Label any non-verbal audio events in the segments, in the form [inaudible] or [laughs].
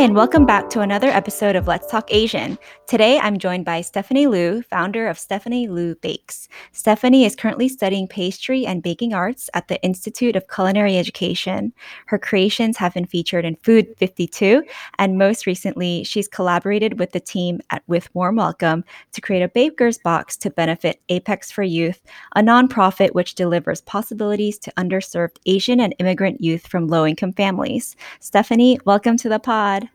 and welcome back to another episode of Let's Talk Asian. Today, I'm joined by Stephanie Liu, founder of Stephanie Liu Bakes. Stephanie is currently studying pastry and baking arts at the Institute of Culinary Education. Her creations have been featured in Food 52, and most recently, she's collaborated with the team at With Warm Welcome to create a baker's box to benefit Apex for Youth, a nonprofit which delivers possibilities to underserved Asian and immigrant youth from low income families. Stephanie, welcome to the pod.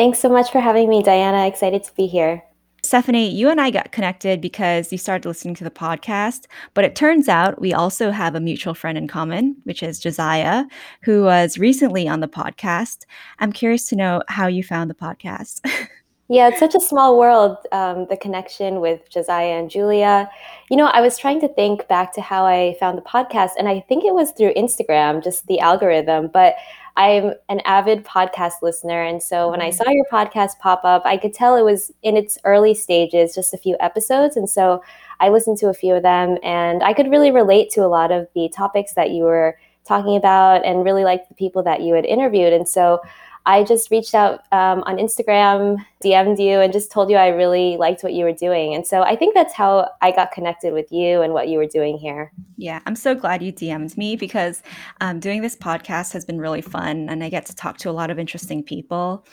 Thanks so much for having me, Diana. Excited to be here. Stephanie, you and I got connected because you started listening to the podcast, but it turns out we also have a mutual friend in common, which is Josiah, who was recently on the podcast. I'm curious to know how you found the podcast. [laughs] yeah, it's such a small world, um, the connection with Josiah and Julia. You know, I was trying to think back to how I found the podcast, and I think it was through Instagram, just the algorithm. But I'm an avid podcast listener. And so when I mm-hmm. saw your podcast pop up, I could tell it was in its early stages, just a few episodes. And so I listened to a few of them and I could really relate to a lot of the topics that you were talking about and really like the people that you had interviewed. And so I just reached out um, on Instagram, DM'd you, and just told you I really liked what you were doing. And so I think that's how I got connected with you and what you were doing here. Yeah, I'm so glad you DM'd me because um, doing this podcast has been really fun and I get to talk to a lot of interesting people.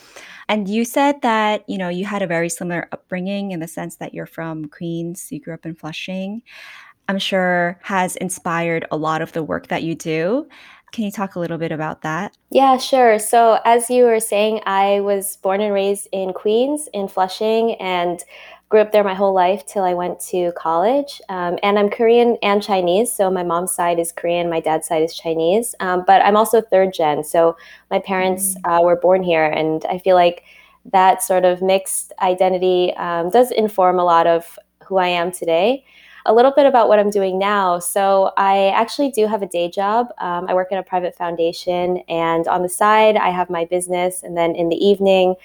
And you said that, you know, you had a very similar upbringing in the sense that you're from Queens, you grew up in Flushing. I'm sure has inspired a lot of the work that you do. Can you talk a little bit about that? Yeah, sure. So, as you were saying, I was born and raised in Queens, in Flushing, and grew up there my whole life till I went to college. Um, and I'm Korean and Chinese. So, my mom's side is Korean, my dad's side is Chinese. Um, but I'm also third gen. So, my parents mm. uh, were born here. And I feel like that sort of mixed identity um, does inform a lot of who I am today a little bit about what I'm doing now. So, I actually do have a day job. Um, I work in a private foundation, and on the side, I have my business. And then in the evening,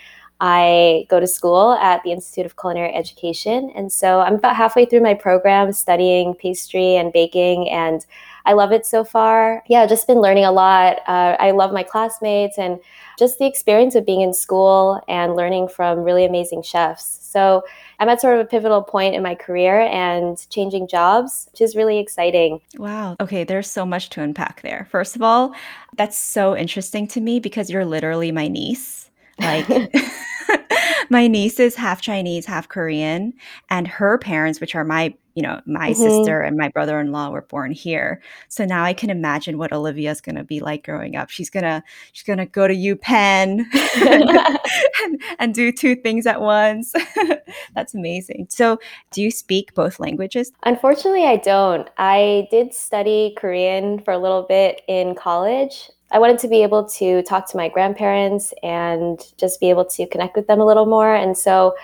I go to school at the Institute of Culinary Education. And so, I'm about halfway through my program studying pastry and baking, and I love it so far. Yeah, just been learning a lot. Uh, I love my classmates and just the experience of being in school and learning from really amazing chefs. So I'm at sort of a pivotal point in my career and changing jobs, which is really exciting. Wow. Okay, there's so much to unpack there. First of all, that's so interesting to me because you're literally my niece. Like [laughs] my niece is half Chinese, half Korean, and her parents, which are my, you know, my mm-hmm. sister and my brother-in-law were born here. So now I can imagine what Olivia's going to be like growing up. She's going to she's going to go to UPenn [laughs] [laughs] and, and do two things at once. [laughs] That's amazing. So, do you speak both languages? Unfortunately, I don't. I did study Korean for a little bit in college. I wanted to be able to talk to my grandparents and just be able to connect with them a little more. And so,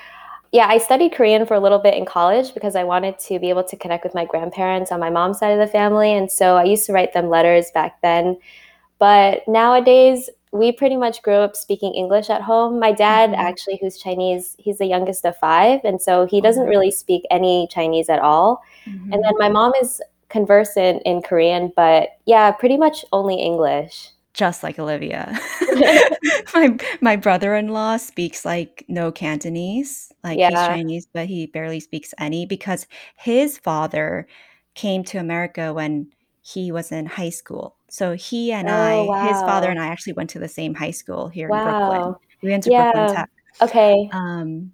yeah, I studied Korean for a little bit in college because I wanted to be able to connect with my grandparents on my mom's side of the family. And so I used to write them letters back then. But nowadays, we pretty much grew up speaking English at home. My dad, mm-hmm. actually, who's Chinese, he's the youngest of five. And so he doesn't mm-hmm. really speak any Chinese at all. Mm-hmm. And then my mom is conversant in Korean, but yeah, pretty much only English just like Olivia. [laughs] [laughs] my my brother-in-law speaks like no Cantonese. Like yeah. he's Chinese, but he barely speaks any because his father came to America when he was in high school. So he and oh, I, his father and I actually went to the same high school here in Brooklyn. We went to yeah. Brooklyn Tech. Okay. Um,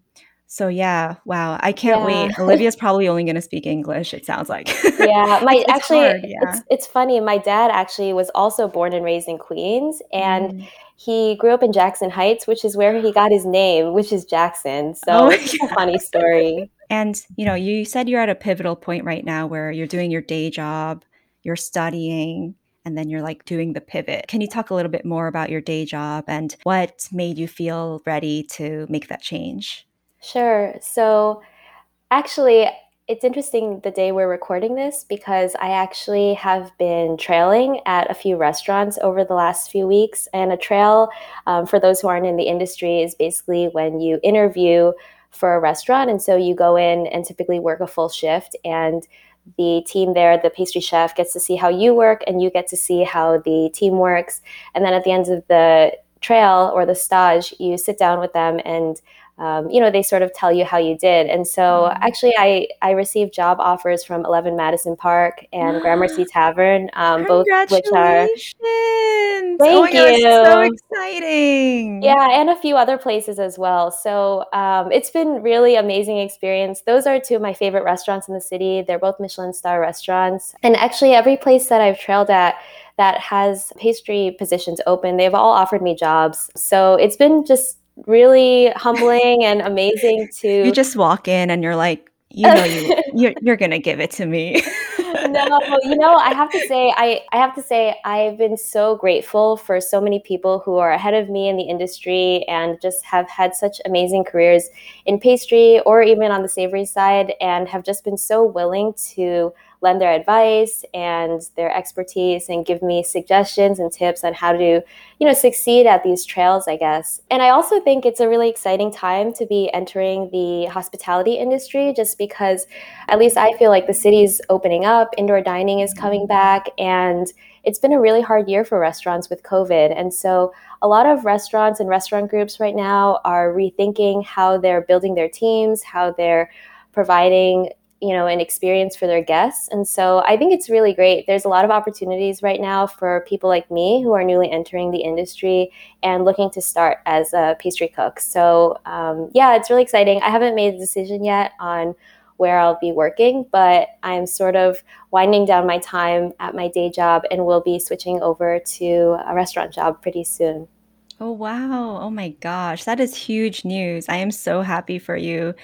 so yeah, wow. I can't yeah. wait. [laughs] Olivia's probably only going to speak English, it sounds like. yeah, [laughs] my it's actually hard, yeah. it's it's funny. My dad actually was also born and raised in Queens and mm. he grew up in Jackson Heights, which is where he got his name, which is Jackson. So oh, it's a funny story. [laughs] And you know, you said you're at a pivotal point right now where you're doing your day job, you're studying, and then you're like doing the pivot. Can you talk a little bit more about your day job and what made you feel ready to make that change? Sure. So, actually, it's interesting the day we're recording this because I actually have been trailing at a few restaurants over the last few weeks. And a trail, um, for those who aren't in the industry, is basically when you interview for a restaurant. And so you go in and typically work a full shift, and the team there, the pastry chef, gets to see how you work, and you get to see how the team works. And then at the end of the trail or the stage, you sit down with them and um, you know they sort of tell you how you did. And so mm-hmm. actually i i received job offers from 11 madison park and gramercy [gasps] tavern um, both which are thank oh you God, so exciting! Yeah and a few other places as well. So um, it's been really amazing experience. Those are two of my favorite restaurants in the city. They're both michelin star restaurants. And actually every place that i've trailed at that has pastry positions open they've all offered me jobs. So it's been just really humbling and amazing to you just walk in and you're like you know you [laughs] you're, you're gonna give it to me. No you know i have to say i i have to say i've been so grateful for so many people who are ahead of me in the industry and just have had such amazing careers in pastry or even on the savory side and have just been so willing to lend their advice and their expertise and give me suggestions and tips on how to, you know, succeed at these trails, I guess. And I also think it's a really exciting time to be entering the hospitality industry just because at least I feel like the city's opening up, indoor dining is coming back and it's been a really hard year for restaurants with COVID. And so a lot of restaurants and restaurant groups right now are rethinking how they're building their teams, how they're providing you know an experience for their guests and so i think it's really great there's a lot of opportunities right now for people like me who are newly entering the industry and looking to start as a pastry cook so um, yeah it's really exciting i haven't made a decision yet on where i'll be working but i'm sort of winding down my time at my day job and will be switching over to a restaurant job pretty soon Oh, wow. Oh my gosh. That is huge news. I am so happy for you.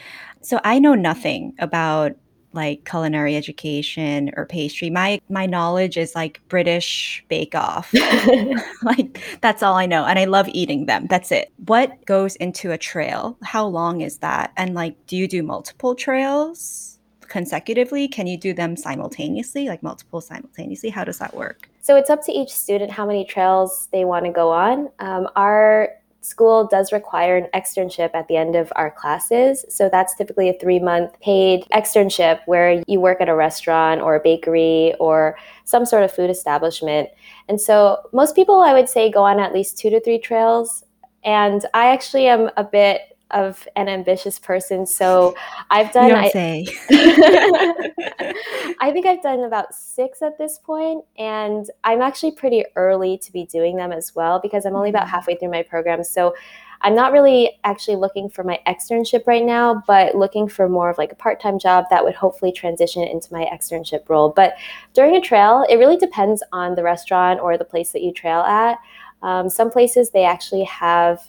So I know nothing about like culinary education or pastry. My my knowledge is like British Bake Off. [laughs] [laughs] like that's all I know and I love eating them. That's it. What goes into a trail? How long is that? And like do you do multiple trails consecutively? Can you do them simultaneously, like multiple simultaneously? How does that work? So it's up to each student how many trails they want to go on. Um, our school does require an externship at the end of our classes. So that's typically a three month paid externship where you work at a restaurant or a bakery or some sort of food establishment. And so most people, I would say, go on at least two to three trails. And I actually am a bit of an ambitious person. So I've done. I. [laughs] I think I've done about six at this point, and I'm actually pretty early to be doing them as well because I'm only about mm-hmm. halfway through my program. So I'm not really actually looking for my externship right now, but looking for more of like a part time job that would hopefully transition into my externship role. But during a trail, it really depends on the restaurant or the place that you trail at. Um, some places they actually have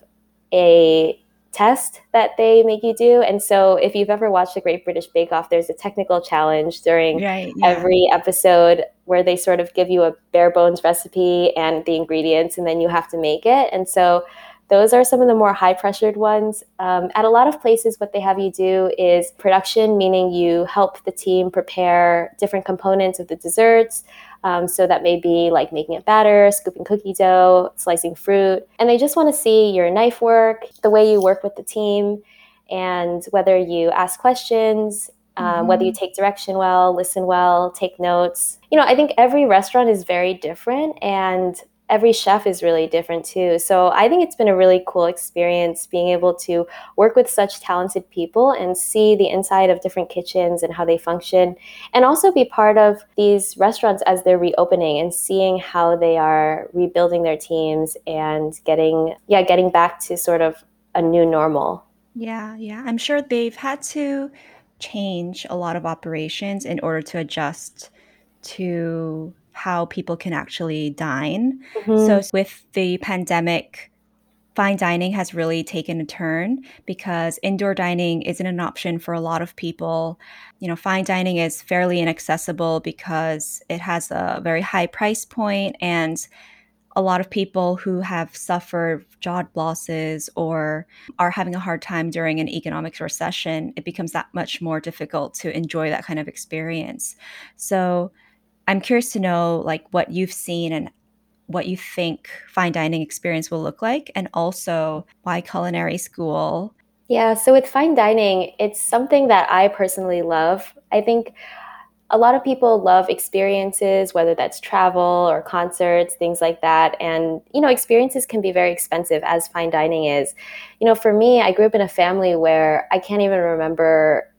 a test that they make you do. And so, if you've ever watched the Great British Bake Off, there's a technical challenge during right, yeah. every episode where they sort of give you a bare bones recipe and the ingredients, and then you have to make it. And so, those are some of the more high pressured ones. Um, at a lot of places, what they have you do is production, meaning you help the team prepare different components of the desserts. Um, so that may be like making a batter, scooping cookie dough, slicing fruit. And they just want to see your knife work, the way you work with the team, and whether you ask questions, um, mm-hmm. whether you take direction well, listen well, take notes. You know, I think every restaurant is very different. And every chef is really different too. So I think it's been a really cool experience being able to work with such talented people and see the inside of different kitchens and how they function, and also be part of these restaurants as they're reopening and seeing how they are rebuilding their teams and getting yeah getting back to sort of a new normal. Yeah, yeah. I'm sure they've had to change a lot of operations in order to adjust to how people can actually dine. Mm-hmm. So, with the pandemic, fine dining has really taken a turn because indoor dining isn't an option for a lot of people. You know, fine dining is fairly inaccessible because it has a very high price point and a lot of people who have suffered job losses or are having a hard time during an economic recession, it becomes that much more difficult to enjoy that kind of experience. So, I'm curious to know like what you've seen and what you think fine dining experience will look like and also why culinary school. Yeah, so with fine dining, it's something that I personally love. I think a lot of people love experiences, whether that's travel or concerts, things like that. And, you know, experiences can be very expensive, as fine dining is. You know, for me, I grew up in a family where I can't even remember,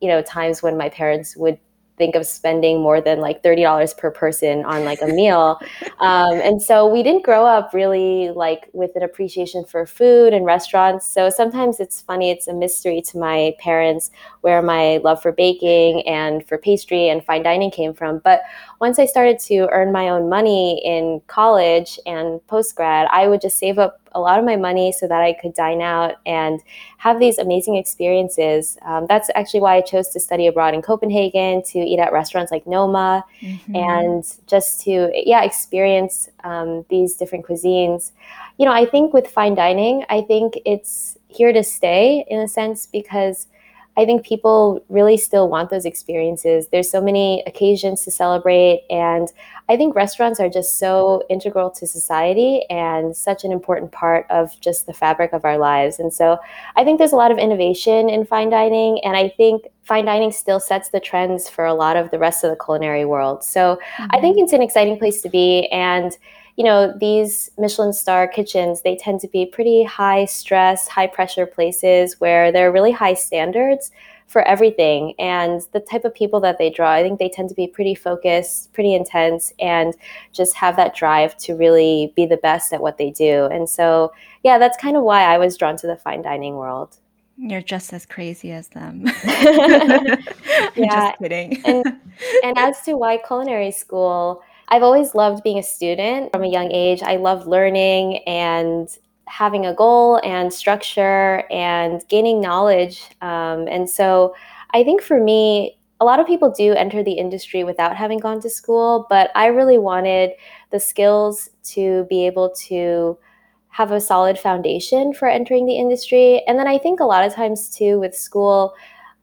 you know, times when my parents would think of spending more than like $30 per person on like a meal. [laughs] Um, and so we didn't grow up really like with an appreciation for food and restaurants. So sometimes it's funny, it's a mystery to my parents where my love for baking and for pastry and fine dining came from. But once I started to earn my own money in college and post grad, I would just save up a lot of my money so that I could dine out and have these amazing experiences. Um, that's actually why I chose to study abroad in Copenhagen to eat at restaurants like Noma mm-hmm. and just to, yeah, experience um, these different cuisines. You know, I think with fine dining, I think it's here to stay in a sense because I think people really still want those experiences. There's so many occasions to celebrate. And I think restaurants are just so integral to society and such an important part of just the fabric of our lives. And so I think there's a lot of innovation in fine dining. And I think fine dining still sets the trends for a lot of the rest of the culinary world. So mm-hmm. I think it's an exciting place to be. And you know, these Michelin star kitchens, they tend to be pretty high stress, high pressure places where there are really high standards for everything. And the type of people that they draw, I think they tend to be pretty focused, pretty intense, and just have that drive to really be the best at what they do. And so, yeah, that's kind of why I was drawn to the fine dining world. You're just as crazy as them. [laughs] [laughs] yeah. just kidding. and, [laughs] and as to why culinary school, I've always loved being a student from a young age. I love learning and having a goal and structure and gaining knowledge. Um, and so I think for me, a lot of people do enter the industry without having gone to school, but I really wanted the skills to be able to have a solid foundation for entering the industry. And then I think a lot of times too with school,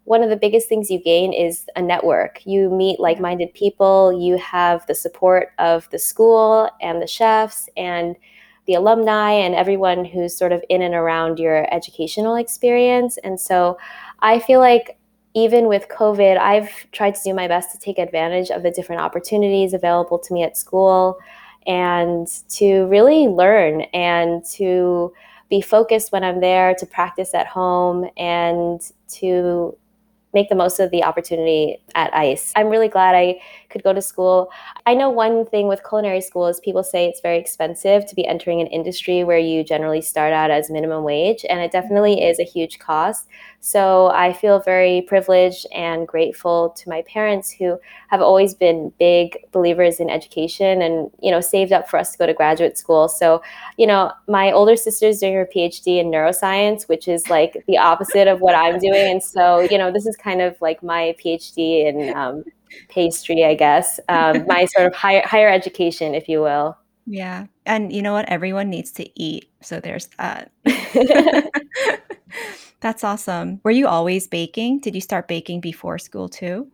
one of the biggest things you gain is a network. You meet like minded people, you have the support of the school and the chefs and the alumni and everyone who's sort of in and around your educational experience. And so I feel like even with COVID, I've tried to do my best to take advantage of the different opportunities available to me at school and to really learn and to be focused when I'm there, to practice at home, and to make the most of the opportunity at ICE. I'm really glad I could go to school. I know one thing with culinary school is people say it's very expensive to be entering an industry where you generally start out as minimum wage, and it definitely is a huge cost. So I feel very privileged and grateful to my parents who have always been big believers in education and you know saved up for us to go to graduate school. So you know my older sister's doing her PhD in neuroscience, which is like the opposite of what I'm doing, and so you know this is kind of like my PhD in um, pastry, I guess, um, [laughs] my sort of higher higher education, if you will. Yeah. And you know what? Everyone needs to eat. So there's that. [laughs] [laughs] That's awesome. Were you always baking? Did you start baking before school too?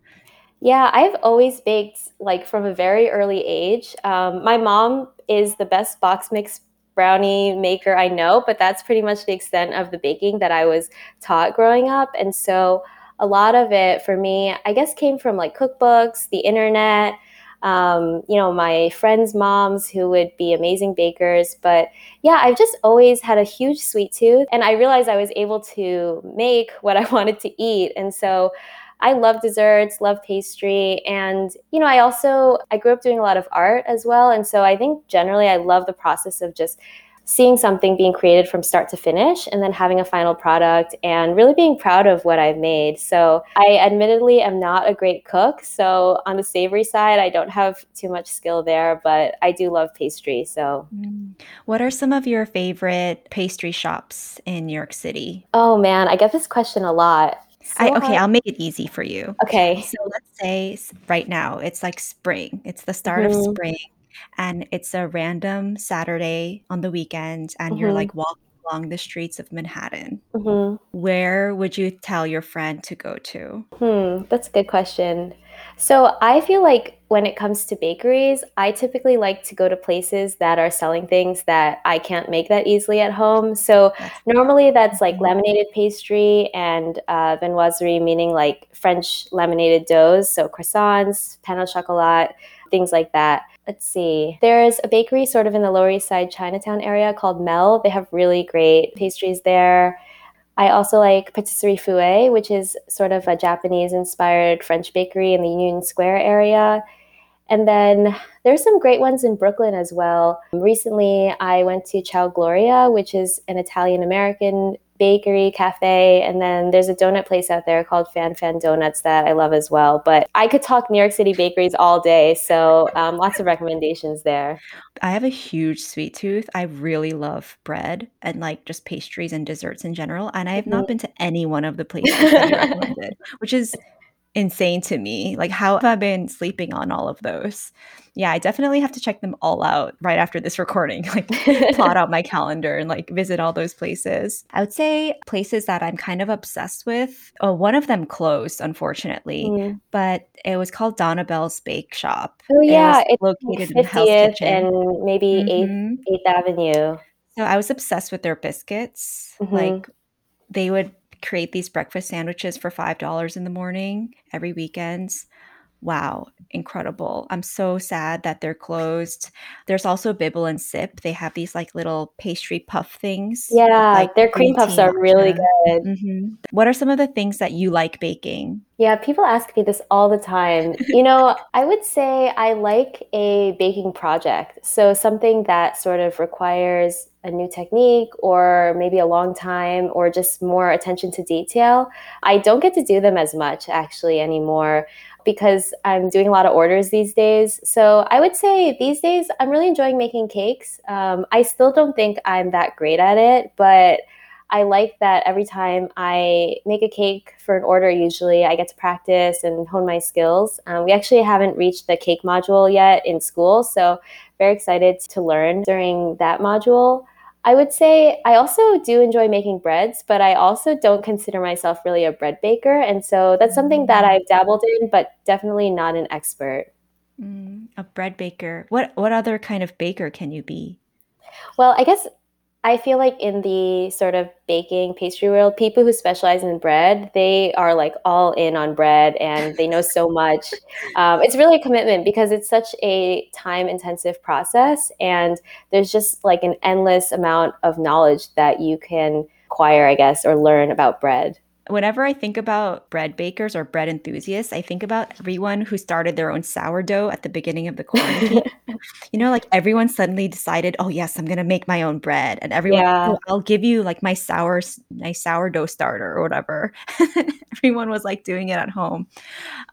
Yeah, I've always baked like from a very early age. Um, my mom is the best box mix brownie maker I know, but that's pretty much the extent of the baking that I was taught growing up. And so a lot of it for me, I guess, came from like cookbooks, the internet, um, you know, my friends' moms who would be amazing bakers. But yeah, I've just always had a huge sweet tooth. And I realized I was able to make what I [laughs] wanted to eat. And so I love desserts, love pastry, and you know, I also I grew up doing a lot of art as well, and so I think generally I love the process of just seeing something being created from start to finish and then having a final product and really being proud of what I've made. So, I admittedly am not a great cook. So, on the savory side, I don't have too much skill there, but I do love pastry. So, mm. what are some of your favorite pastry shops in New York City? Oh man, I get this question a lot. So I, okay, I'll make it easy for you. Okay. So let's say right now it's like spring. It's the start mm-hmm. of spring and it's a random Saturday on the weekend, and mm-hmm. you're like walking along the streets of Manhattan, mm-hmm. where would you tell your friend to go to? Hmm, that's a good question. So I feel like when it comes to bakeries, I typically like to go to places that are selling things that I can't make that easily at home. So normally that's like mm-hmm. laminated pastry and uh, meaning like French laminated doughs, so croissants, pain au chocolat, things like that. Let's see. There's a bakery sort of in the Lower East Side Chinatown area called Mel. They have really great pastries there. I also like Patisserie Fouet, which is sort of a Japanese inspired French bakery in the Union Square area. And then there's some great ones in Brooklyn as well. Recently, I went to Ciao Gloria, which is an Italian American bakery cafe and then there's a donut place out there called fan fan donuts that i love as well. But i could talk new york city bakeries all day so um, lots of recommendations there. I have a huge sweet tooth. I really love bread and like just pastries and desserts in general and i have not mm-hmm. been to any one of the places that you recommended which is insane to me. Like, how have I been sleeping on all of those? Yeah, I definitely have to check them all out right after this [laughs] recording, like plot out my calendar and like visit all those places. I would say places that I'm kind of obsessed with. Oh, one of them closed, unfortunately, mm. but it was called Donna Bell's Bake Shop. Oh, yeah. It it's located in Hell's Kitchen. and maybe mm-hmm. 8th, 8th Avenue. So I was obsessed with their biscuits. Mm-hmm. Like, they would create these breakfast sandwiches for $5 in the morning every weekends. Wow, incredible. I'm so sad that they're closed. There's also Bibble and Sip. They have these like little pastry puff things. Yeah, like their cream puffs are really good. Mm-hmm. What are some of the things that you like baking? Yeah, people ask me this all the time. you know, I would say I like a baking project. So something that sort of requires a new technique or maybe a long time or just more attention to detail. I don't get to do them as much actually anymore because I'm doing a lot of orders these days. So I would say these days I'm really enjoying making cakes. Um, I still don't think I'm that great at it, but I like that every time I make a cake for an order, usually I get to practice and hone my skills. Um, we actually haven't reached the cake module yet in school, so very excited to learn during that module. I would say I also do enjoy making breads, but I also don't consider myself really a bread baker. And so that's something that mm. I've dabbled in, but definitely not an expert. Mm, a bread baker. What what other kind of baker can you be? Well, I guess I feel like in the sort of baking pastry world, people who specialize in bread, they are like all in on bread and they know so [laughs] much. Um, it's really a commitment because it's such a time intensive process and there's just like an endless amount of knowledge that you can acquire, I guess, or learn about bread whenever I think about bread bakers or bread enthusiasts, I think about everyone who started their own sourdough at the beginning of the quarantine. [laughs] you know, like everyone suddenly decided, oh yes, I'm gonna make my own bread, and everyone, yeah. oh, I'll give you like my sour, my sourdough starter or whatever. [laughs] everyone was like doing it at home.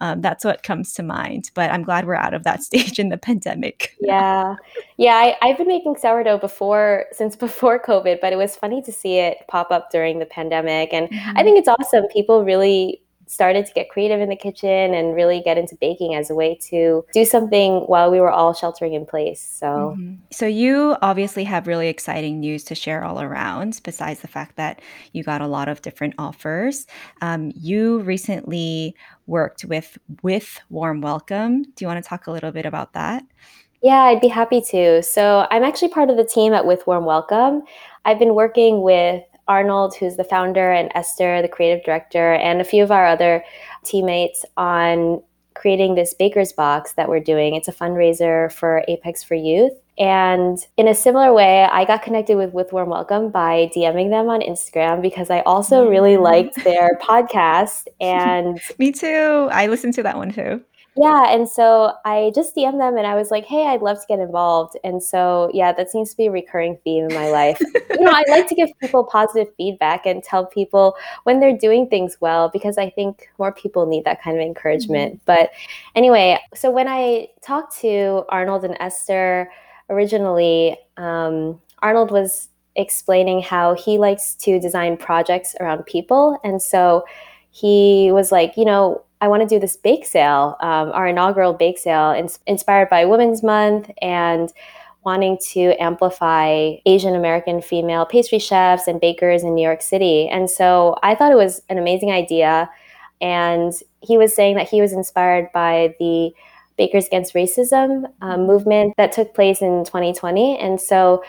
Um, that's what comes to mind. But I'm glad we're out of that [laughs] stage in the pandemic. yeah, yeah. I, I've been making sourdough before since before COVID, but it was funny to see it pop up during the pandemic, and mm-hmm. I think it's awesome. People really started to get creative in the kitchen and really get into baking as a way to do something while we were all sheltering in place. So, mm-hmm. so you obviously have really exciting news to share all around. Besides the fact that you got a lot of different offers, um, you recently worked with with Warm Welcome. Do you want to talk a little bit about that? Yeah, I'd be happy to. So, I'm actually part of the team at With Warm Welcome. I've been working with Arnold, who's the founder, and Esther, the creative director, and a few of our other teammates on creating this baker's box that we're doing. It's a fundraiser for Apex for Youth. And in a similar way, I got connected with With Warm Welcome by DMing them on Instagram because I also really liked their [laughs] podcast. And me too. I listened to that one too. Yeah, and so I just DM'd them and I was like, "Hey, I'd love to get involved." And so, yeah, that seems to be a recurring theme in my life. you know, I [laughs] like to give people positive feedback and tell people when they're doing things well because I think more people need that kind of encouragement. Mm-hmm. But anyway, so when I talked to Arnold and Esther originally, um, Arnold was explaining how he likes to design projects around people, and so he was like, you know, I want to do this bake sale, um, our inaugural bake sale, ins- inspired by Women's Month and wanting to amplify Asian American female pastry chefs and bakers in New York City. And so I thought it was an amazing idea. And he was saying that he was inspired by the Bakers Against Racism um, movement that took place in 2020. And so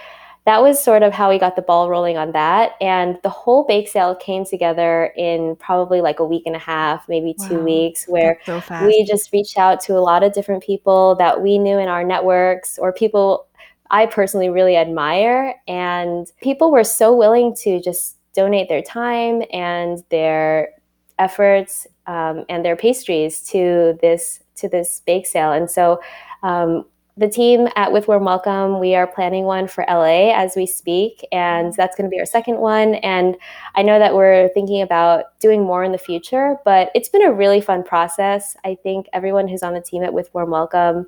that was sort of how we got the ball rolling on that. And the whole bake sale came together in probably like a week and a half, maybe wow. two weeks, where so we just reached out to a lot of different people that we knew in our networks or people I personally really admire. And people were so willing to just donate their time and their efforts um, and their pastries to this to this bake sale. And so um, the team at With Warm Welcome, we are planning one for LA as we speak, and mm-hmm. that's going to be our second one. And I know that we're thinking about doing more in the future, but it's been a really fun process. I think everyone who's on the team at With Warm Welcome,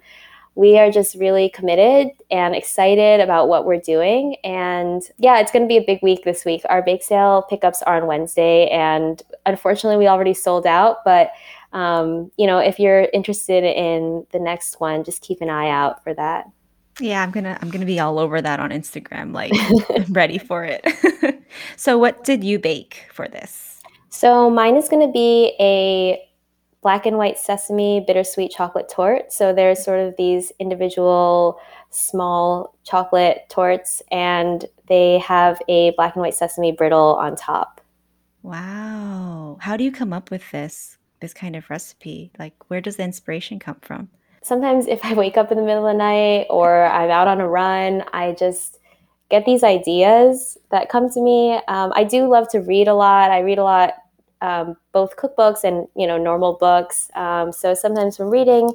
we are just really committed and excited about what we're doing. And yeah, it's going to be a big week this week. Our bake sale pickups are on Wednesday, and unfortunately, we already sold out, but um, you know, if you're interested in the next one, just keep an eye out for that. Yeah, I'm gonna I'm gonna be all over that on Instagram, like [laughs] ready for it. [laughs] so, what did you bake for this? So mine is gonna be a black and white sesame bittersweet chocolate torte. So there's sort of these individual small chocolate tortes, and they have a black and white sesame brittle on top. Wow, how do you come up with this? This kind of recipe? Like, where does the inspiration come from? Sometimes, if I wake up in the middle of the night or I'm out on a run, I just get these ideas that come to me. Um, I do love to read a lot. I read a lot, um, both cookbooks and you know normal books. Um, so sometimes from reading,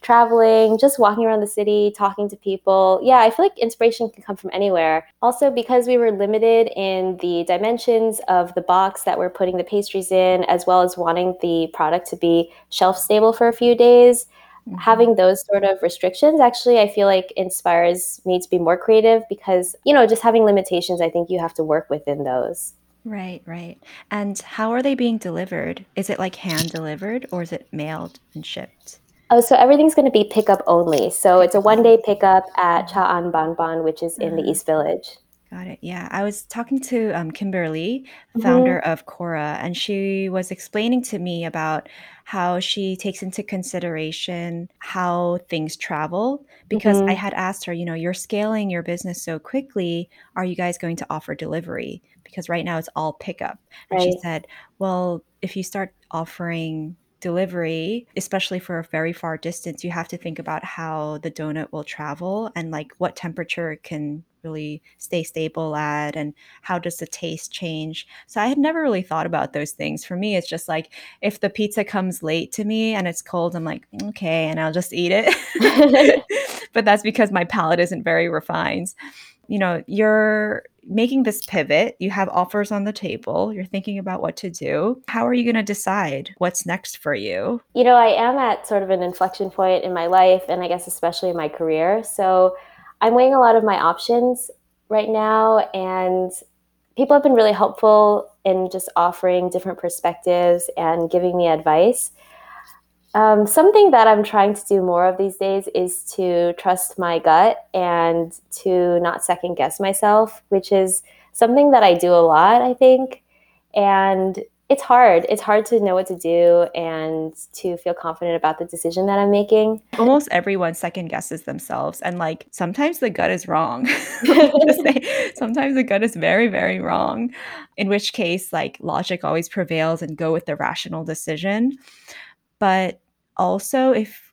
traveling, just walking around the city, talking to people. Yeah, I feel like inspiration can come from anywhere. Also, because we were limited in the dimensions of the box that we're putting the pastries in, as well as wanting the product to be shelf stable for a few days. Mm-hmm. Having those sort of restrictions actually, I feel like inspires me to be more creative because, you know, just having limitations, I think you have to work within those. Right, right. And how are they being delivered? Is it like hand delivered or is it mailed and shipped? Oh, so everything's going to be pickup only. So it's a one day pickup at Cha'an Bonbon, which is in the mm-hmm. East Village. Got it. Yeah. I was talking to um, Kimberly, mm-hmm. founder of Kora, and she was explaining to me about how she takes into consideration how things travel. Because mm-hmm. I had asked her, you know, you're scaling your business so quickly. Are you guys going to offer delivery? Because right now it's all pickup. And right. she said, well, if you start offering delivery, especially for a very far distance, you have to think about how the donut will travel and like what temperature it can really stay stable at and how does the taste change. So I had never really thought about those things. For me, it's just like if the pizza comes late to me and it's cold, I'm like, mm, okay, and I'll just eat it. [laughs] [laughs] but that's because my palate isn't very refined. You know, you're making this pivot, you have offers on the table, you're thinking about what to do. How are you going to decide what's next for you? You know, I am at sort of an inflection point in my life, and I guess especially in my career. So I'm weighing a lot of my options right now, and people have been really helpful in just offering different perspectives and giving me advice. Um, something that I'm trying to do more of these days is to trust my gut and to not second guess myself, which is something that I do a lot, I think. And it's hard. It's hard to know what to do and to feel confident about the decision that I'm making. Almost everyone second guesses themselves. And like sometimes the gut is wrong. [laughs] sometimes the gut is very, very wrong. In which case, like logic always prevails and go with the rational decision. But also, if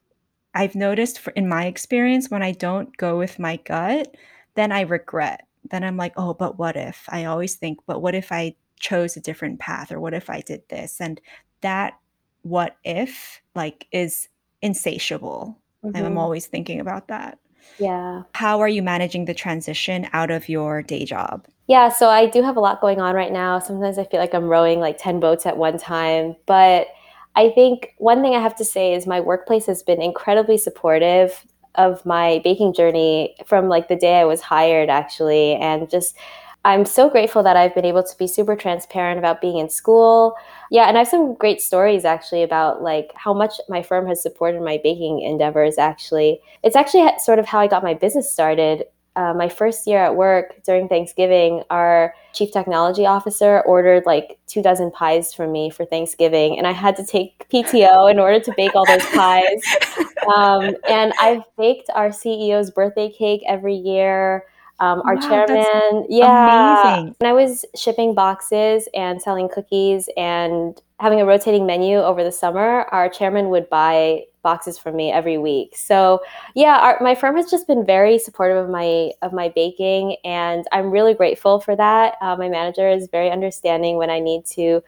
I've noticed for, in my experience, when I don't go with my gut, then I regret. Then I'm like, oh, but what if? I always think, but what if I chose a different path or what if I did this? And that what if like is insatiable. Mm-hmm. I'm always thinking about that. Yeah. How are you managing the transition out of your day job? Yeah, so I do have a lot going on right now. Sometimes I feel like I'm rowing like 10 boats at one time, but I think one thing I have to say is my workplace has been incredibly supportive of my baking journey from like the day I was hired actually and just I'm so grateful that I've been able to be super transparent about being in school. Yeah, and I have some great stories actually about like how much my firm has supported my baking endeavors actually. It's actually eh, sort of how I got my business started. Uh, my first year at work during Thanksgiving, our chief technology officer ordered like two dozen pies from me for Thanksgiving, and I had to take PTO in order to bake all those pies. [laughs] Um, and I've baked our CEO's birthday cake every year. Um, our wow, chairman, yeah. Amazing. When I was shipping boxes and selling cookies and having a rotating menu over the summer, our chairman would buy boxes from me every week. So yeah, our, my firm has just been very supportive of my of my baking, and I'm really grateful for that. Uh, my manager is very understanding when I need to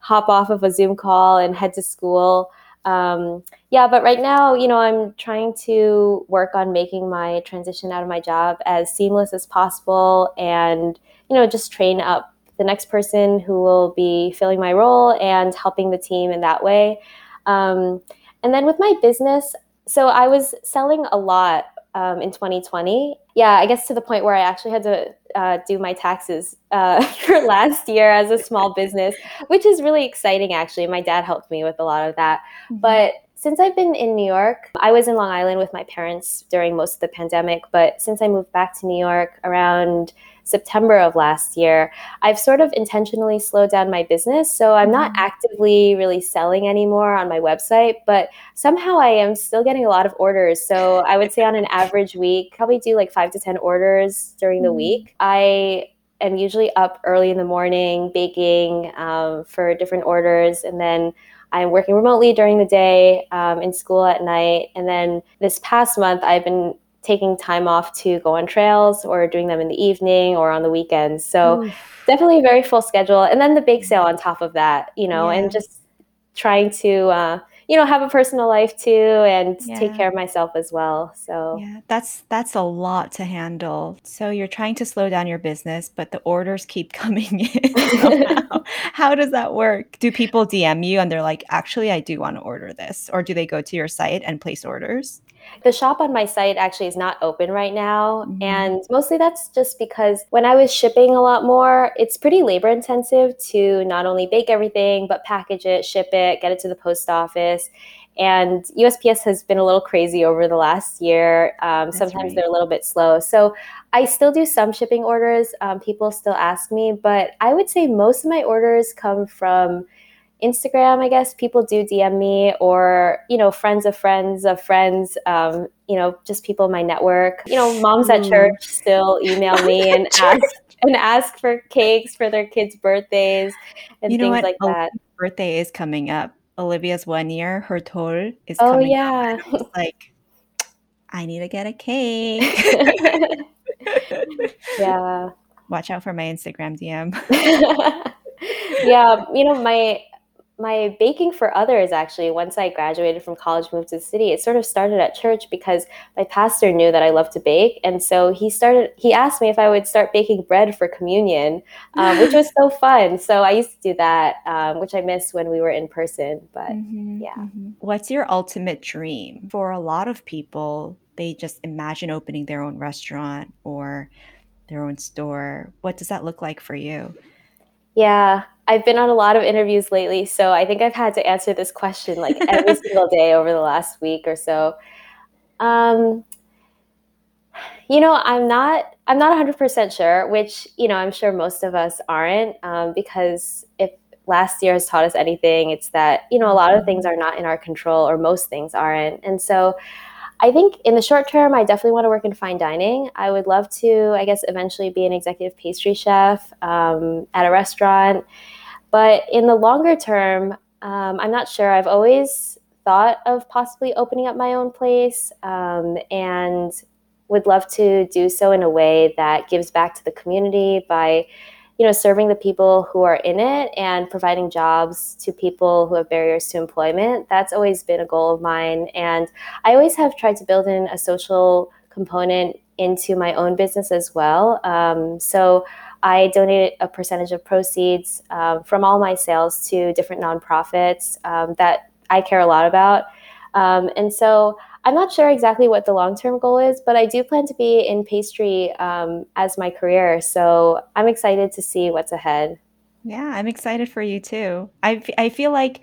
hop off of a Zoom call and head to school. Um, yeah, but right now, you know, I'm trying to work on making my transition out of my job as seamless as possible, and you know, just train up the next person who will be filling my role and helping the team in that way. Um, and then with my business, so I was selling a lot um, in 2020. Yeah, I guess to the point where I actually had to uh, do my taxes uh, [laughs] for last year as a small [laughs] business, which is really exciting actually. My dad helped me with a lot of that. Mm-hmm. But since I've been in New York, I was in Long Island with my parents during most of the pandemic. But since I moved back to New York around September of last year, I've sort of intentionally slowed down my business. So I'm not mm-hmm. actively really selling anymore on my website, but somehow I am still getting a lot of orders. So I would say on an average week, probably do like five to 10 orders during the mm-hmm. week. I am usually up early in the morning baking um, for different orders. And then I'm working remotely during the day, um, in school at night. And then this past month, I've been taking time off to go on trails or doing them in the evening or on the weekends. So Oof. definitely a very full schedule. And then the bake sale on top of that, you know, yeah. and just trying to uh, you know have a personal life too and yeah. take care of myself as well so yeah that's that's a lot to handle so you're trying to slow down your business but the orders keep [laughs] coming in how does that work do people dm you and they're like actually i do want to order this or do they go to your site and place orders the shop on my site actually is not open right now. Mm-hmm. And mostly that's just because when I was shipping a lot more, it's pretty labor intensive to not only bake everything, but package it, ship it, get it to the post office. And USPS has been a little crazy over the last year. Um, sometimes right. they're a little bit slow. So I still do some shipping orders. Um, people still ask me, but I would say most of my orders come from Instagram, I guess people do DM me or, you know, friends of friends of friends, um, you know, just people in my network. You know, moms at church still email me [laughs] and ask and ask for cakes for their kids' birthdays and you know things what? like that. Birthday is coming up. Olivia's one year, her toll is oh, coming yeah. up. like, I need to get a cake. [laughs] yeah. [laughs] Watch out for my Instagram DM. yeah, you know, my my baking for others actually once i graduated from college moved to the city it sort of started at church because my pastor knew that i loved to bake. And so he started he asked me if i would start baking bread for communion [laughs] um, which was so fun. So i used to do that um, which i missed when we were in person but mm-hmm, yeah. mm-hmm. what's your ultimate dream? For a lot of people they just imagine opening their own restaurant or their own store. What does that look like for you? Yeah I've been on a lot of interviews lately, so I think I've had to answer this question like every [laughs] single day over the last week or so. Um, you know, I'm not I'm not 100% sure, which, you know, I'm sure most of us aren't um, because if last year has taught us anything, it's that, you know, a lot of things are not in our control or most things aren't. And so I think in the short term, I definitely want to work in fine dining. I would love to, I guess, eventually be an executive pastry chef um, at a restaurant. But in the longer term, um, I'm not sure. I've always thought of possibly opening up my own place um, and would love to do so in a way that gives back to the community by you know, serving the people who are in it and providing jobs to people who have barriers to employment. That's always been a goal of mine. And I always have tried to build in a social component into my own business as well. Um, so I donated a percentage of proceeds um, from all my sales to different nonprofits um, that I care a lot about. Um, and so I'm not sure exactly what the long term goal is, but I do plan to be in pastry um, as my career. So I'm excited to see what's ahead. Yeah, I'm excited for you too. I, I feel like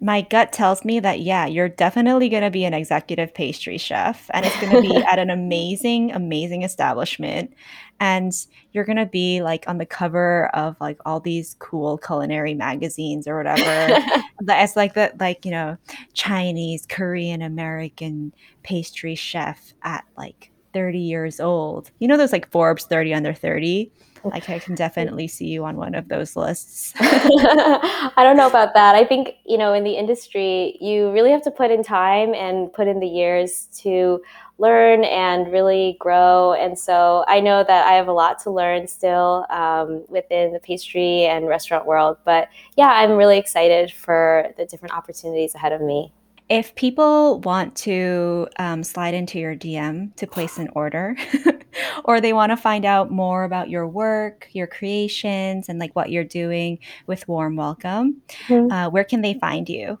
my gut tells me that yeah, you're definitely going to be an executive pastry chef and it's going to be at an [laughs] amazing amazing establishment and you're going to be like on the cover of like all these cool culinary magazines or whatever. [laughs] It's like the like, you know, Chinese, Korean, American pastry chef at like 30 years old. You know those like Forbes 30 under 30? Like I can definitely see you on one of those lists. [laughs] I don't know about that. I think, you know, in the industry, you really have to put in time and put in the years to learn and really grow. And so I know that I have a lot to learn still um, within the pastry and restaurant world. But yeah, I'm really excited for the different opportunities ahead of me. If people want to um, slide into your DM to place an order, [laughs] or they want to find out more about your work, your creations, and like what you're doing with Warm Welcome, mm-hmm. uh, where can they find you?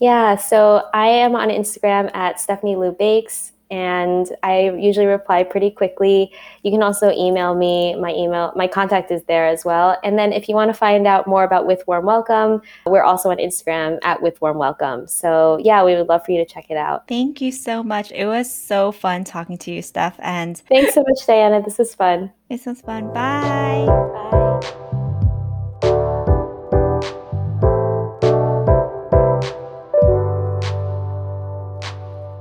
Yeah, so I am on Instagram at Stephanie Lou Bakes and I usually reply pretty quickly. You can also email me. My email, my contact is there as well. And then if you want to find out more about With Warm Welcome, we're also on Instagram at With Warm Welcome. So yeah, we would love for you to check it out. Thank you so much. It was so fun talking to you, Steph. And thanks so much, Diana. This was fun. This was fun. Bye. Bye.